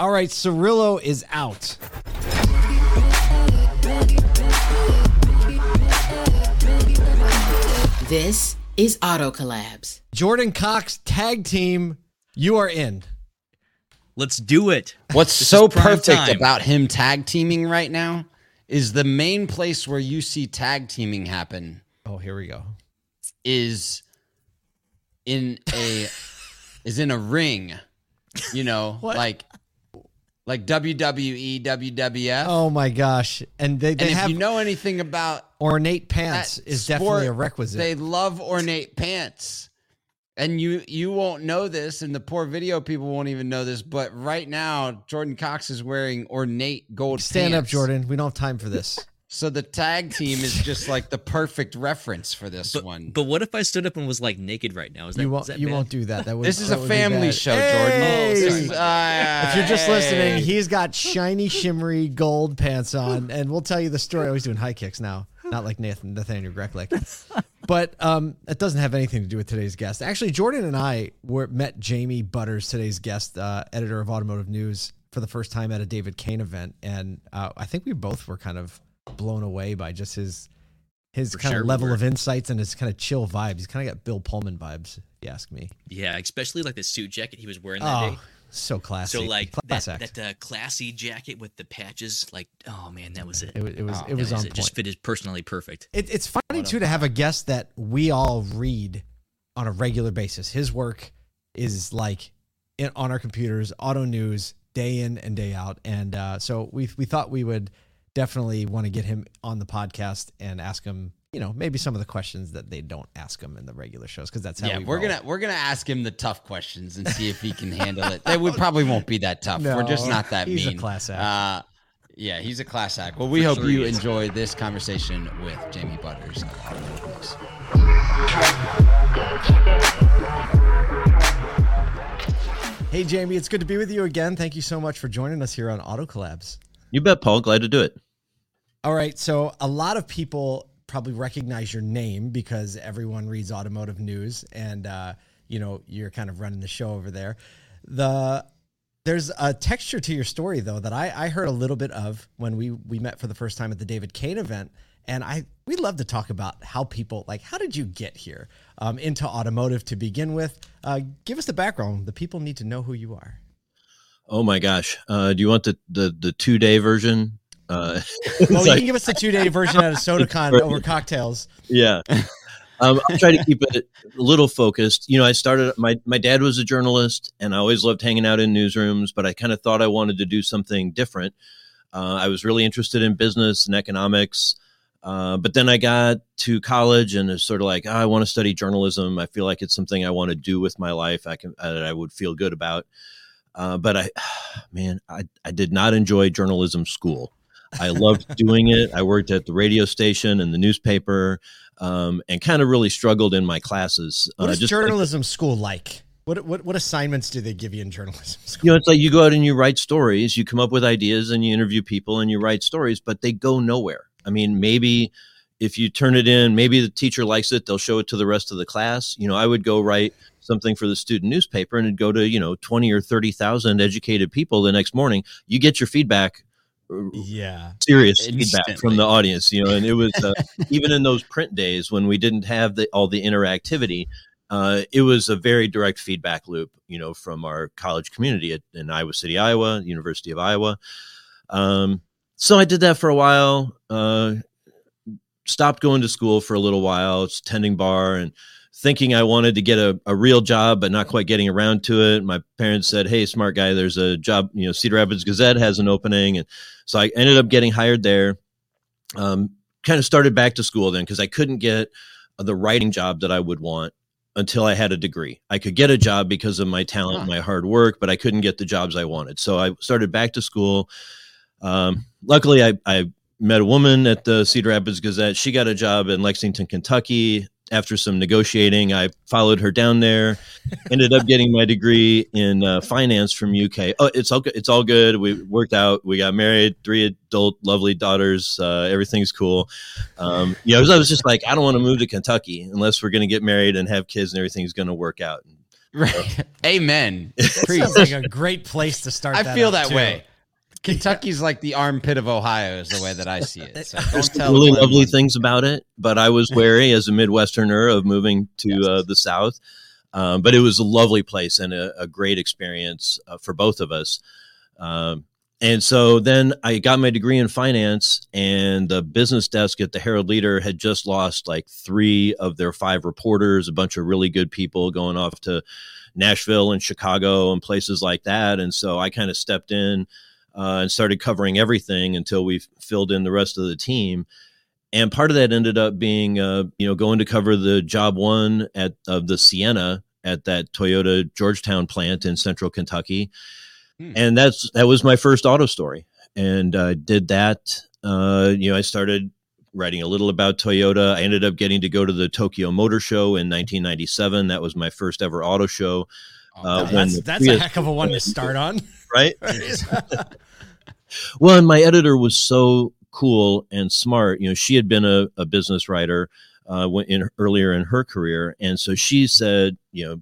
All right, Cirillo is out. This is Auto Collabs. Jordan Cox tag team, you are in. Let's do it. What's This so perfect time. about him tag teaming right now is the main place where you see tag teaming happen Oh, here we go. is in a is in a ring. You know, like like WWE, WWF. Oh my gosh. And they, and they if you know anything about ornate pants is sport, definitely a requisite. They love ornate pants. And you you won't know this, and the poor video people won't even know this. But right now, Jordan Cox is wearing ornate gold. Stand up. Jordan. We don't have time for this. So the tag team is just like the perfect reference for this But, one. but what if I stood up and was like naked right now? Is that, you won't. that You bad? won't do that. That would, this is that a family show, Hey! Jordan. Oh, This sorry. is- uh, If you're just hey. listening, he's got shiny, shimmery gold pants on, and we'll tell you the story. Oh, he's doing high kicks now, not like Nathan Nathaniel Greklick. But um, it doesn't have anything to do with today's guest. Actually, Jordan and I were met Jamie Butters, today's guest, uh, editor of Automotive News, for the first time at a David Kain event, and uh, I think we both were kind of blown away by just his his For kind sure of we level were. of insights and his kind of chill vibes. He's kind of got Bill Pullman vibes, if you ask me. Yeah, especially like the suit jacket he was wearing that Oh, day. so classy. So like Class that, act. that uh, classy jacket with the patches, like oh man, that was it. It was it was, Oh, it was on it. Just fitted personally perfect. It, it's funny too to have a guest that we all read on a regular basis. His work is like in, on our computers, auto news, day in and day out, and uh, so we we thought we would definitely want to get him on the podcast and ask him, you know, maybe some of the questions that they don't ask him in the regular shows because that's how yeah, we we're roll. gonna we're gonna ask him the tough questions and see if he can handle it. They would probably won't be that tough. we're just not that he's a mean. class act. Uh, yeah, he's a class act. Well, we For hope sure you enjoy this conversation with Jamie Butters. of Automotive News. Hey Jamie, it's good to be with you again. Thank you so much for joining us here on Auto Collabs. You bet, Paul. Glad to do it. All right. So a lot of people probably recognize your name because everyone reads automotive news and uh, you know, you're kind of running the show over there. The there's a texture to your story though that I, I heard a little bit of when we we met for the first time at the David Kain event. And I we'd love to talk about how people like how did you get here um, into automotive to begin with? Uh, give us the background. The people need to know who you are. Oh my gosh. Uh, do you want the the, the two day version? Uh, Well, you like- can give us the two day version at a SodaCon over cocktails. yeah. Um, I'll try to keep it a little focused. You know, I started. My my dad was a journalist, and I always loved hanging out in newsrooms. But I kind of thought I wanted to do something different. Uh, I was really interested in business and economics. Uh, but then I got to college and it's sort of like, oh, I want to study journalism. I feel like it's something I want to do with my life. I can, that I would feel good about. Uh, but I, man, I, I did not enjoy journalism school. I loved doing it. I worked at the radio station and the newspaper, um, and kind of really struggled in my classes. What Uh, is just journalism school like? What, what what assignments do they give you in journalism school? you know, it's like you go out and you write stories, you come up with ideas and you interview people and you write stories, but they go nowhere. I mean, maybe if you turn it in, maybe the teacher likes it, they'll show it to the rest of the class. You know, I would go write something for the student newspaper and it'd go to, you know, 20 or 30,000 educated people the next morning. You get your feedback, uh, Yeah, serious feedback from the audience, you know, and it was uh, even in those print days when we didn't have the, all the interactivity, uh, it was a very direct feedback loop, you know, from our college community at, in Iowa City, Iowa, University of Iowa. Um, so I did that for a while. Uh, stopped going to school for a little while, tending bar and thinking I wanted to get a, a real job, but not quite getting around to it. My parents said, Hey, smart guy, there's a job, you know, Cedar Rapids Gazette has an opening. And so I ended up getting hired there. Um, kind of started back to school then because I couldn't get the writing job that I would want until I had a degree. I could get a job because of my talent, Huh. my hard work, but I couldn't get the jobs I wanted. So I started back to school. Um, luckily, I, I met a woman at the Cedar Rapids Gazette. She got a job in Lexington, Kentucky. After some negotiating, I followed her down there. Ended up getting my degree in uh, finance from UK. Oh, it's all good. It's all good. We worked out. We got married. Three adult, lovely daughters. Uh, everything's cool. Um, you know, I was just like, I don't want to move to Kentucky unless we're going to get married and have kids and everything's going to work out. Right. Amen. Sounds like a great place to start. I that feel that too. way. Kentucky's like the armpit of Ohio, is the way that I see it. So don't There's tell really Glenn lovely one. things about it, but I was wary as a Midwesterner of moving to uh, the South. Um, but it was a lovely place and a, a great experience uh, for both of us. Um, and so then I got my degree in finance, and the business desk at the Herald Leader had just lost like three of their five reporters, a bunch of really good people going off to Nashville and Chicago and places like that. And so I kind of stepped in uh, and started covering everything until we filled in the rest of the team. And part of that ended up being, uh, you know, going to cover the job one at of the Sienna at that Toyota Georgetown plant in Central Kentucky, Hmm. and that's that was my first auto story. And I did that. Uh, you know, I started writing a little about Toyota. I ended up getting to go to the Tokyo Motor Show in 1997. That was my first ever auto show. Oh, Uh, That's that's a heck of a one to start on. right? Well, and my editor was so cool and smart. You know, she had been a, a business writer uh, in earlier in her career, and so she said, you know,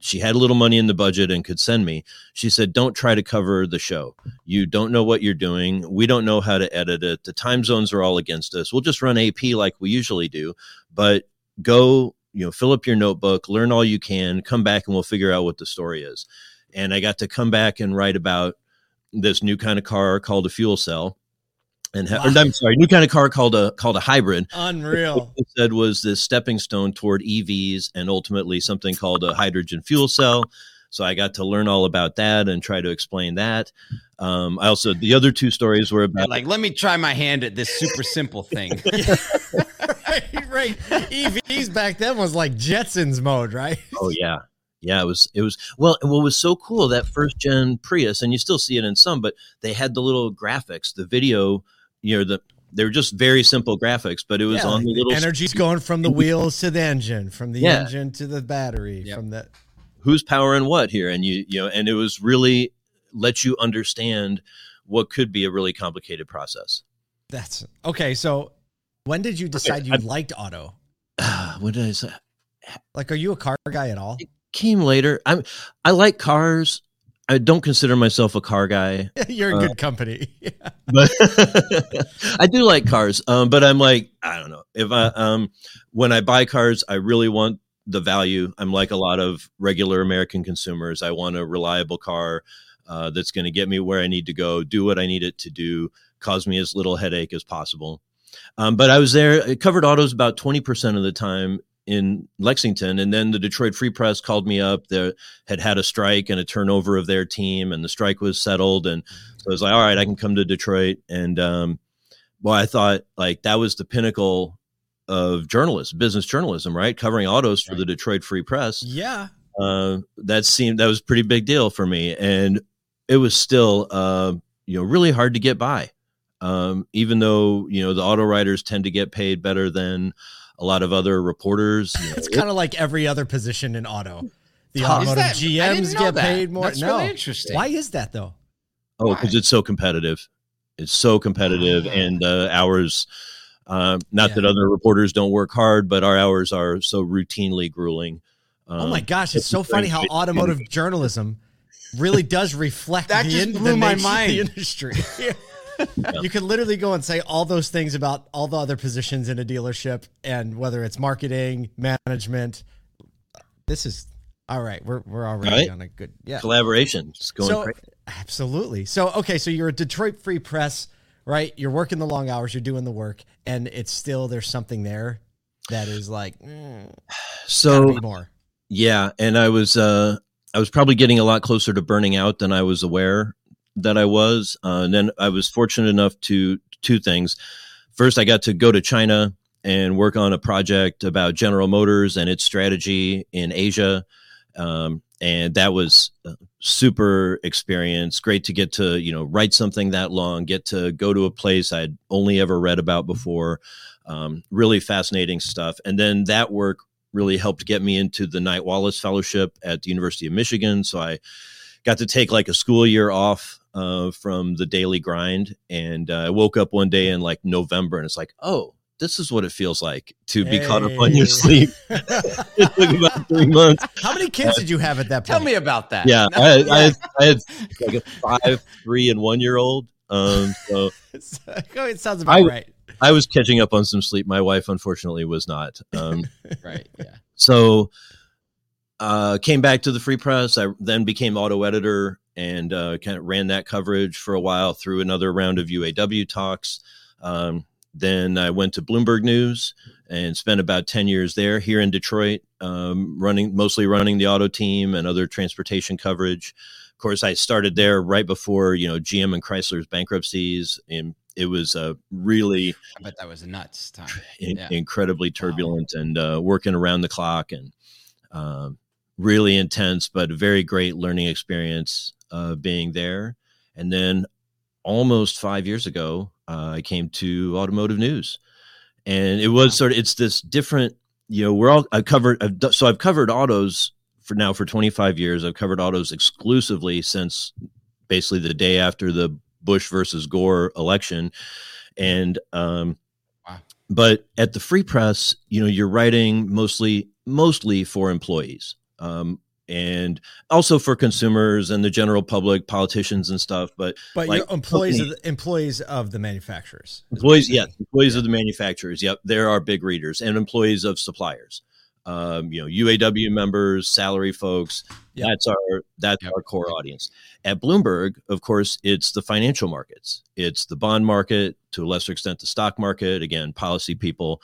she had a little money in the budget and could send me. She said, "Don't try to cover the show. You don't know what you're doing. We don't know how to edit it. The time zones are all against us. We'll just run AP like we usually do, but go." You know, fill up your notebook, learn all you can, come back, and we'll figure out what the story is. And I got to come back and write about this new kind of car called a fuel cell and ha- or, I'm sorry, new kind of car called a called a hybrid. Unreal. It said was this stepping stone toward EVs and ultimately something called a hydrogen fuel cell. So I got to learn all about that and try to explain that. Um, I also the other two stories were about like, let me try my hand at this super simple thing. right, right. EVs back then was like Jetsons mode, right? oh yeah yeah it was it was well what was so cool that first gen prius and you still see it in some but they had the little graphics the video you know the they were just very simple graphics but it was Yeah, on the little energy's going from the wheels to the engine, from the Yeah. engine to the battery, Yep. from the who's powering what here and you you know and it was really let you understand what could be a really complicated process that's okay. So when did you decide you I- liked auto? what did i say Like, are you a car guy at all? came later i'm i like cars i don't consider myself a car guy You're in Uh, good company. but I do like cars. Um, but I'm like, I don't know if I, um, when I buy cars, I really want the value. I'm like a lot of regular American consumers. I want a reliable car uh, that's going to get me where I need to go, do what I need it to do, cause me as little headache as possible. Um, but I was there, I covered autos about 20% of the time in Lexington. And then the Detroit Free Press called me up. They had had a strike and a turnover of their team, and the strike was settled. And so I was like, all right, I can come to Detroit. And um, well, I thought like that was the pinnacle of journalism, business journalism, right? Covering autos for Right. the Detroit Free Press. yeah. Uh, that seemed that was a pretty big deal for me, and it was still uh, you know really hard to get by. Um, even though you know the auto writers tend to get paid better than a lot of other reporters. you know, It's kind of like every other position in auto. The Tough. automotive that- GMs get that. paid more. That's no, really interesting. why is that though? Oh, because it's so competitive. It's so competitive, Ah. and uh, hours. Uh, not Yeah. that other reporters don't work hard, but our hours are so routinely grueling. Um, oh my gosh, it's it's so funny how very- automotive journalism really does reflect That the, just in, blew the my mind. the industry. You could literally go and say all those things about all the other positions in a dealership, and whether it's marketing, management. This is all right. We're we're already Right? on a good yeah. collaboration. It's going so crazy. absolutely. So okay, so you're a Detroit Free Press, right? You're working the long hours, you're doing the work, and it's still there's something there that is like mm, So more. Yeah, and I was uh I was probably getting a lot closer to burning out than I was aware that I was. Uh, and then I was fortunate enough to two things. First, I got to go to China and work on a project about General Motors and its strategy in Asia. Um, and that was a super experience. Great to get to, you know, write something that long, get to go to a place I'd only ever read about before. Um, really fascinating stuff. And then that work really helped get me into the Knight Wallace Fellowship at the University of Michigan. So I got to take like a school year off uh, from the daily grind. And uh, I woke up one day in like November and it's like, oh, this is what it feels like to be caught up on your sleep. it took about three months. How many kids did you have at that point? Tell me about that. Yeah, No, I, had, I, had, I had like a five, three, and one year old. Um, so it sounds about I- right. I was catching up on some sleep. My wife, unfortunately, was not. Um, right. Yeah. so uh, came back to the Free Press. I then became auto editor and uh, kind of ran that coverage for a while through another round of UAW talks. Um, then I went to Bloomberg News and spent about 10 years there here in Detroit, um, running mostly running the auto team and other transportation coverage. Of course, I started there right before you know GM and Chrysler's bankruptcies, and it was a really I bet that was a nuts time. in, Yeah. incredibly turbulent and uh, working around the clock and um, really intense, but a very great learning experience uh, being there. And then almost five years ago, uh, I came to Automotive News, and it was sort of it's this different. You know, we're all I covered. I've, so I've covered autos for now for 25 years. I've covered autos exclusively since basically the day after the Bush versus Gore election, and um, but at the free press you know you're writing mostly mostly for employees um, and also for consumers and the general public politicians and stuff but But like employees of the, employees of the manufacturers. employees yes saying. employees of the manufacturers yep there are big readers and employees of suppliers um, you know uaw members salary folks Yep. that's our that's Yep. our core audience at bloomberg of course it's the financial markets it's the bond market to a lesser extent the stock market again policy people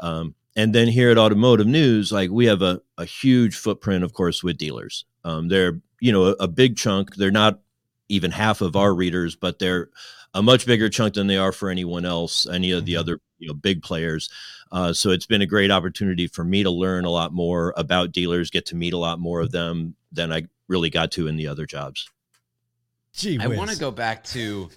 um, and then here at automotive news like we have a, a huge footprint of course with dealers. Um, they're you know a, a big chunk. They're not even half of our readers but they're a much bigger chunk than they are for anyone else any of the Mhm. other you know big players. Uh, so it's been a great opportunity for me to learn a lot more about dealers get to meet a lot more of them than i really got to in the other jobs. Gee I want to go back to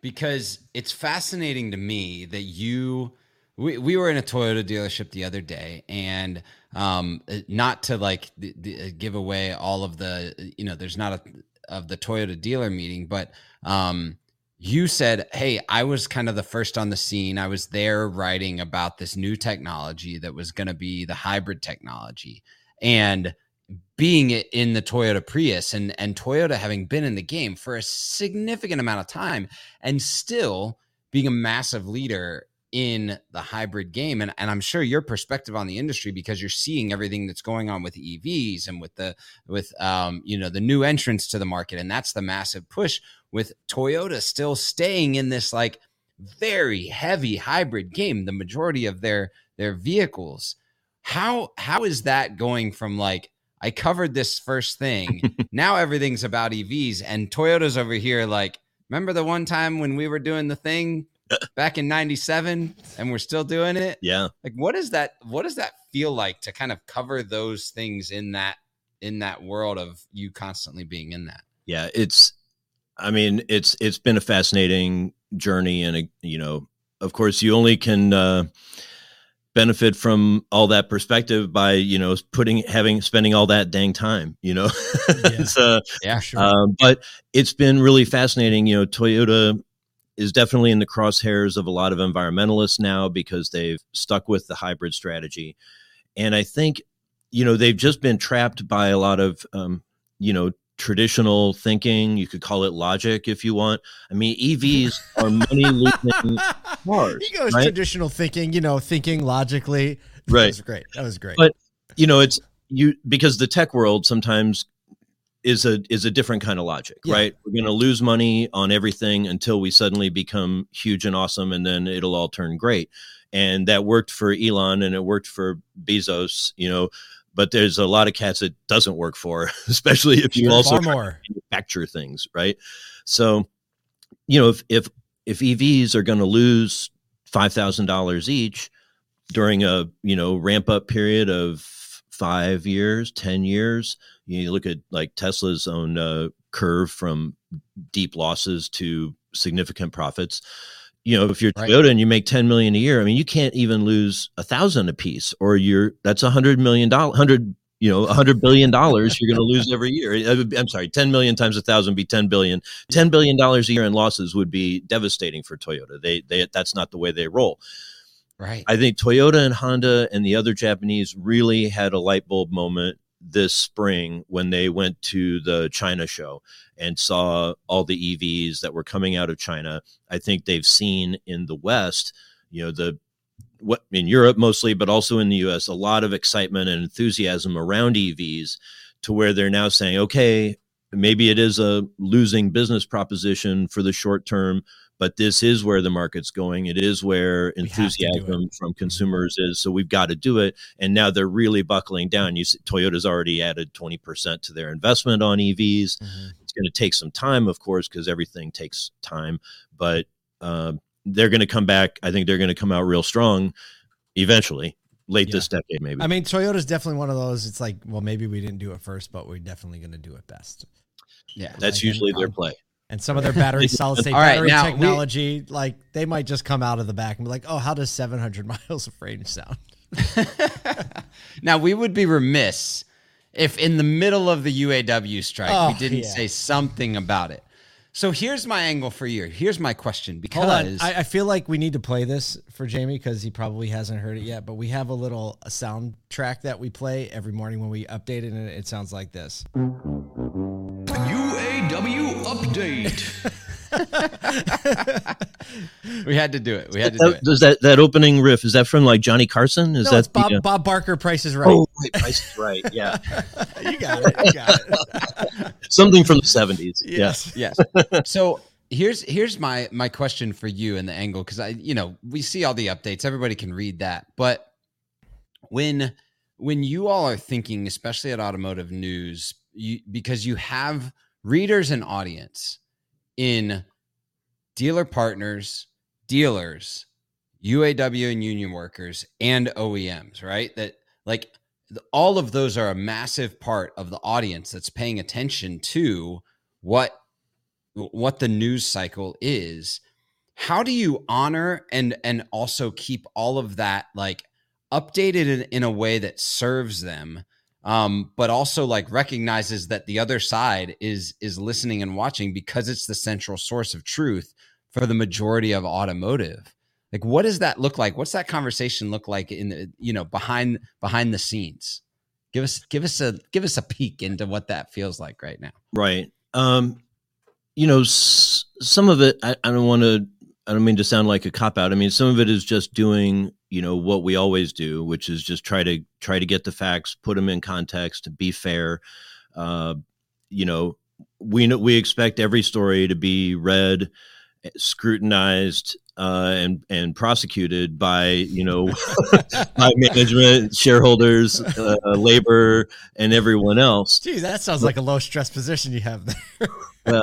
because it's fascinating to me that you we, we were in a Toyota dealership the other day and um not to like the, give away all of the you know there's not a of the Toyota dealer meeting but um you said hey I was kind of the first on the scene. I was there writing about this new technology that was going to be the hybrid technology. And being in the Toyota Prius and and Toyota having been in the game for a significant amount of time and still being a massive leader in the hybrid game and, and I'm sure your perspective on the industry because you're seeing everything that's going on with EVs and with the with um you know the new entrants to the market and that's the massive push with Toyota still staying in this like very heavy hybrid game the majority of their their vehicles how how is that going from like I covered this first thing. now everything's about EVs, and Toyota's over here. Like, remember the one time when we were doing the thing back in '97, and we're still doing it? yeah Like, what is that? What does that feel like to kind of cover those things in that in that world of you constantly being in that? yeah it's i mean it's it's been a fascinating journey and a, you know of course you only can uh benefit from all that perspective by you know putting having spending all that dang time you know it's uh Yeah, sure. um, but it's been really fascinating. You know, Toyota is definitely in the crosshairs of a lot of environmentalists now because they've stuck with the hybrid strategy. And I think, you know, they've just been trapped by a lot of, um, you know, traditional thinking. You could call it logic if you want. I mean, EVs are money losing cars. he goes right? traditional thinking, you know, thinking logically. That Right. was great. That was great. But- you know it's you because the tech world sometimes is a is a different kind of logic Yeah. right we're going to lose money on everything until we suddenly become huge and awesome and then it'll all turn great and that worked for elon and it worked for bezos you know but there's a lot of cats it doesn't work for especially if you also far try to more. manufacture things right so you know if if if evs are going to lose $5000 each during a you know ramp up period of five years ten years you look at like tesla's own uh, curve from deep losses to significant profits. You know if you're Right. toyota and you make 10 million a year i mean you can't even lose a thousand a piece or you're that's a hundred million dollar hundred you know a hundred billion dollars you're going to lose every year. Uh, i'm sorry 10 million times a thousand be 10 billion. 10 billion dollars a year in losses would be devastating for toyota. They they that's not the way they roll. Right. I think Toyota and Honda and the other Japanese really had a light bulb moment this spring when they went to the China show and saw all the EVs that were coming out of China. I think they've seen in the West, you know, the what in Europe mostly, but also in the US, a lot of excitement and enthusiasm around EVs to where they're now saying, okay, maybe it is a losing business proposition for the short term, but this is where the market's going. It is where We have to do enthusiasm from consumers is. So we've got to do it. And now they're really buckling down. You see, Toyota's already added 20% to their investment on EVs. Mhm. It's going to take some time, of course, because everything takes time, but um, they're going to come back. I think they're going to come out real strong eventually, late Yeah. this decade, maybe. I mean, Toyota's definitely one of those. It's like, well, maybe we didn't do it first, but we're definitely going to do it best. Yeah. That's like, usually their play. And some of their battery solid state All right, battery now we- technology, like they might just come out of the back and be like, "Oh, how does 700 miles of range sound?" now we would be remiss if in the middle of the UAW strike Oh, we didn't yeah. say something about it. So here's my angle for you. Here's my question Hold on, because I, I feel like we need to play this for Jamie because he probably hasn't heard it yet. But we have a little a soundtrack that we play every morning when we update it, and it sounds like this. UAW update. we had to do it. We had to do That, it. does that that opening riff is that from like Johnny Carson? Is no, that Bob the, uh, Bob Barker. Price is right. Oh, right, Price is right. Yeah, you got it. You got it. something from the seventies. Yes. Yes. so here's here's my my question for you and the angle because I you know we see all the updates. Everybody can read that, but when when you all are thinking, especially at Automotive News, you, because you have readers and audience in dealer partners, dealers, UAW and union workers, and OEMs, right? That like all of those are a massive part of the audience that's paying attention to what what the news cycle is how do you honor and and also keep all of that like updated in, in a way that serves them um but also like recognizes that the other side is is listening and watching because it's the central source of truth for the majority of automotive. Like what does that look like? What's that conversation look like in the you know behind behind the scenes? Give us give us a give us a peek into what that feels like right now. Right. Um, you know, s- some of it, I, I don't want to, I don't mean to sound like a cop out. I mean, some of it is just doing, you know, what we always do, which is just try to try to get the facts, put them in context, be fair. Uh, you know, we know, we expect every story to be read, scrutinized, uh, and and prosecuted by you know by management, shareholders, uh, labor, and everyone else. Geez, that sounds like a low stress position you have there. Well,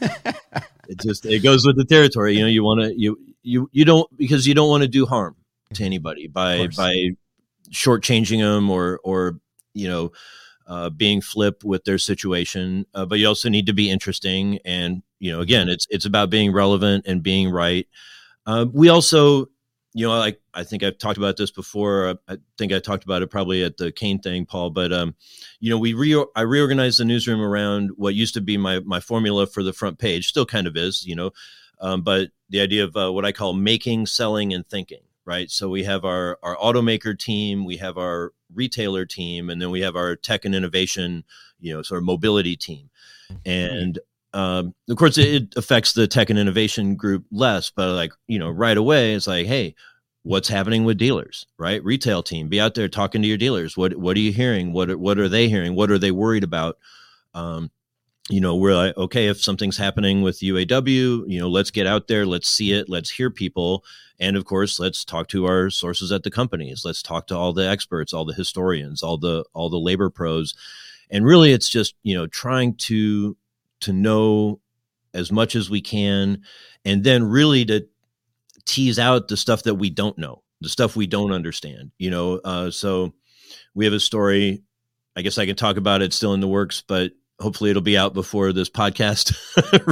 it just it goes with the territory. You know, you want to you you you don't because you don't want to do harm to anybody by by shortchanging them or or you know uh, being flip with their situation. Uh, but you also need to be interesting, and you know, again, it's it's about being relevant and being right. Uh, we also, you know, like I think I've talked about this before. I think I talked about it probably at the Kain thing, Paul. But um, you know, we re- I reorganized the newsroom around what used to be my my formula for the front page, still kind of is, you know, um, but the idea of uh, what I call making, selling, and thinking. Right. So we have our our automaker team, we have our retailer team, and then we have our tech and innovation, you know, sort of mobility team, and um, of course it affects the tech and innovation group less but like you know right away it's like hey what's happening with dealers right? Retail team be out there talking to your dealers. What what are you hearing? What what are they hearing? What are they worried about? Um, you know we're like okay if something's happening with uaw you know let's get out there. Let's see it. Let's hear people. And of course let's talk to our sources at the companies. Let's talk to all the experts all the historians all the all the labor pros. And really it's just you know trying to to know as much as we can and then really to tease out the stuff that we don't know the stuff we don't understand you know uh, so we have a story i guess i can talk about it still in the works but hopefully it'll be out before this podcast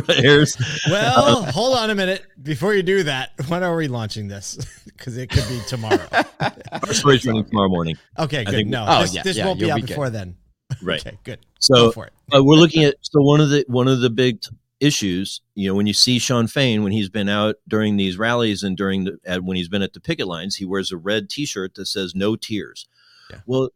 airs Well, hold on a minute. Before you do that, when are we launching this? Because it could be tomorrow. our story's running tomorrow morning Okay, good. think- no, Oh, this, yeah, this yeah, won't be out be before then. Right Okay, good. so Go for it. uh, we're looking at so one of the one of the big t- issues. You know, when you see Shawn Fain when he's been out during these rallies and during the at, when he's been at the picket lines, he wears a red T-shirt that says "No Tiers." Yeah. Well,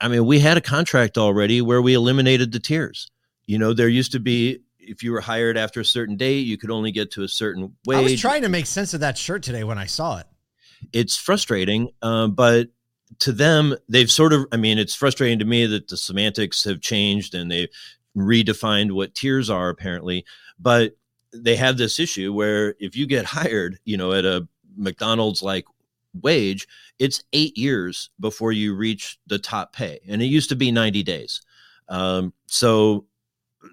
I mean, we had a contract already where we eliminated the tiers. You know, there used to be if you were hired after a certain date, you could only get to a certain wage. I was trying to make sense of that shirt today when I saw it. it's frustrating, um, but to them, they've sort of. I mean, it's frustrating to me that the semantics have changed and they've redefined what tiers are apparently. But they have this issue where if you get hired, you know, at a McDonald's like wage, it's eight years before you reach the top pay, and it used to be ninety days. Um, so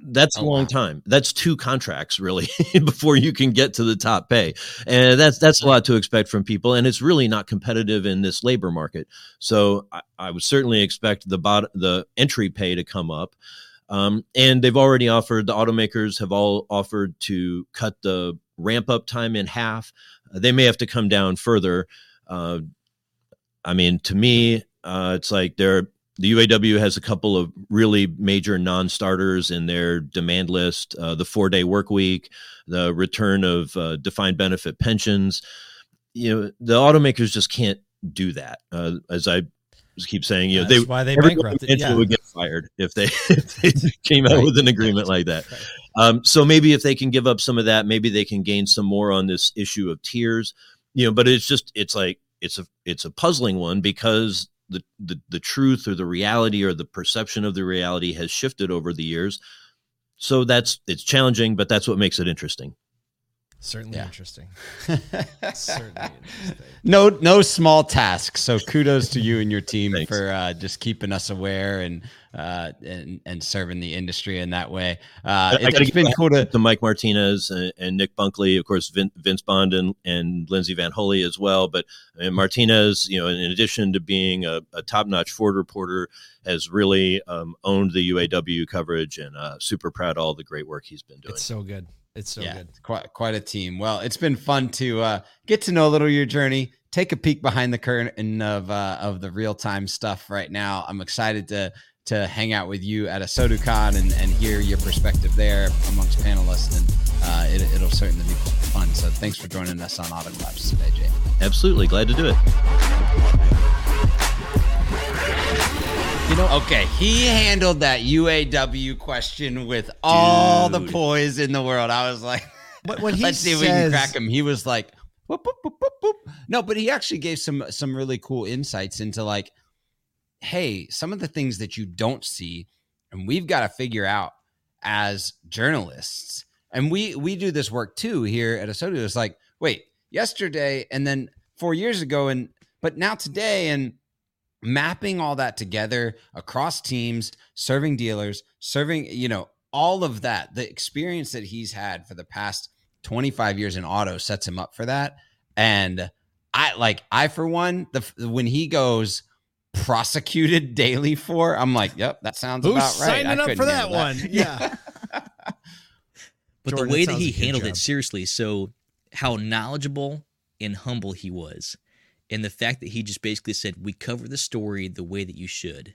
that's a Oh, long wow. time. That's two contracts really before you can get to the top pay, and that's that's a lot to expect from people. And it's really not competitive in this labor market. So I, I would certainly expect the bot the entry pay to come up. Um, and they've already offered the automakers have all offered to cut the ramp up time in half. Uh, they may have to come down further. Uh, I mean, to me, uh, it's like they're the UAW has a couple of really major non-starters in their demand list: uh, the four-day work week, the return of uh, defined benefit pensions. You know, the automakers just can't do that. Uh, as I keep saying, you know, That's they why they bankrupted. Yeah. would get fired if they, if they came out Right. with an agreement like that. Um, so maybe if they can give up some of that, maybe they can gain some more on this issue of tiers. You know, but it's just it's like it's a it's a puzzling one because the the, the truth or the reality or the perception of the reality has shifted over the years. So that's it's challenging, but that's what makes it interesting. Certainly Yeah. interesting. Certainly interesting. no no small task so kudos to you and your team Thanks. for uh, just keeping us aware and uh, and and serving the industry in that way uh, I it, has been cool to to Mike Martinez and, and Nick Bunkley, of course, Vin, Vince Bond and, and Lindsay VanHulle as well. But I Martinez, you know, in addition to being a, a top-notch Ford reporter, has really um, owned the UAW coverage, and uh, super proud of all the great work he's been doing. It's so good. It's so yeah good. it's quite quite a team. Well it's been fun to uh, get to know a little of your journey take a peek behind the curtain of uh, of the real time stuff right now. I'm excited to to hang out with you at a SoduCon and, and hear your perspective there amongst panelists and uh, it, it'll certainly be fun. So thanks for joining us on Auto Collabs today jay. Absolutely. Glad to do it. You know, okay, he handled that UAW question with all the poise in the world. I was like, But when he let's see if we can crack him. He was like, whoop, whoop, whoop. no, but he actually gave some some really cool insights into like, hey, some of the things that you don't see, and we've got to figure out as journalists. And we we do this work too here at ASOTU. It's like, wait, yesterday and then four years ago, and but now today, and mapping all that together across teams, serving dealers, serving, you know, all of that, the experience that he's had for the past 25 years in auto sets him up for that. And I like, I, for one, the when he goes prosecuted daily for, I'm like, yep, that sounds Who's about right. I signing up for that handle one? Yeah. But Jordan, the way that he handled job. it, seriously, so how knowledgeable and humble he was, and the fact that he just basically said, "We cover the story the way that you should,"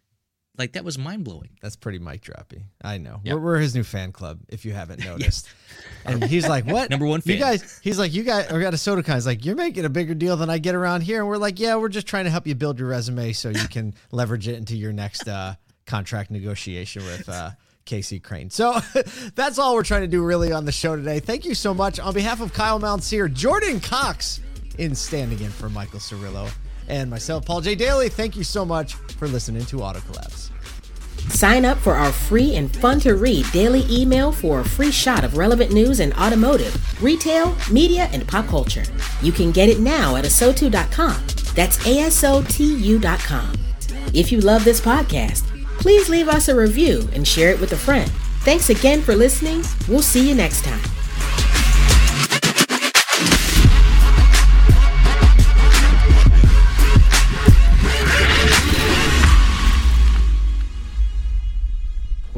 like that was mind blowing. That's pretty mic droppy. I know. Yep. We're, we're his new fan club, if you haven't noticed. And he's like, "What? Number one You fan. guys?" He's like, "You guys are got a soda con." He's like, "You're making a bigger deal than I get around here." And we're like, "Yeah, we're just trying to help you build your resume so you can leverage it into your next uh, contract negotiation with." Uh, KC Crain. So that's all we're trying to do really on the show today. Thank you so much. On behalf of Kyle Mountsier, Jordan Cox in standing in for Michael Cirillo, and myself, Paul J. Daly, thank you so much for listening to Auto Collabs. Sign up for our free and fun to read daily email for a free shot of relevant news in automotive, retail, media, and pop culture. You can get it now at asotu.com. That's A-S-O-T-U.com. If you love this podcast, please leave us a review and share it with a friend. Thanks again for listening. We'll see you next time.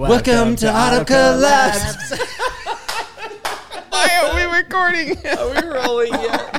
Welcome to Auto Collabs. Why are we recording? Are we rolling yet?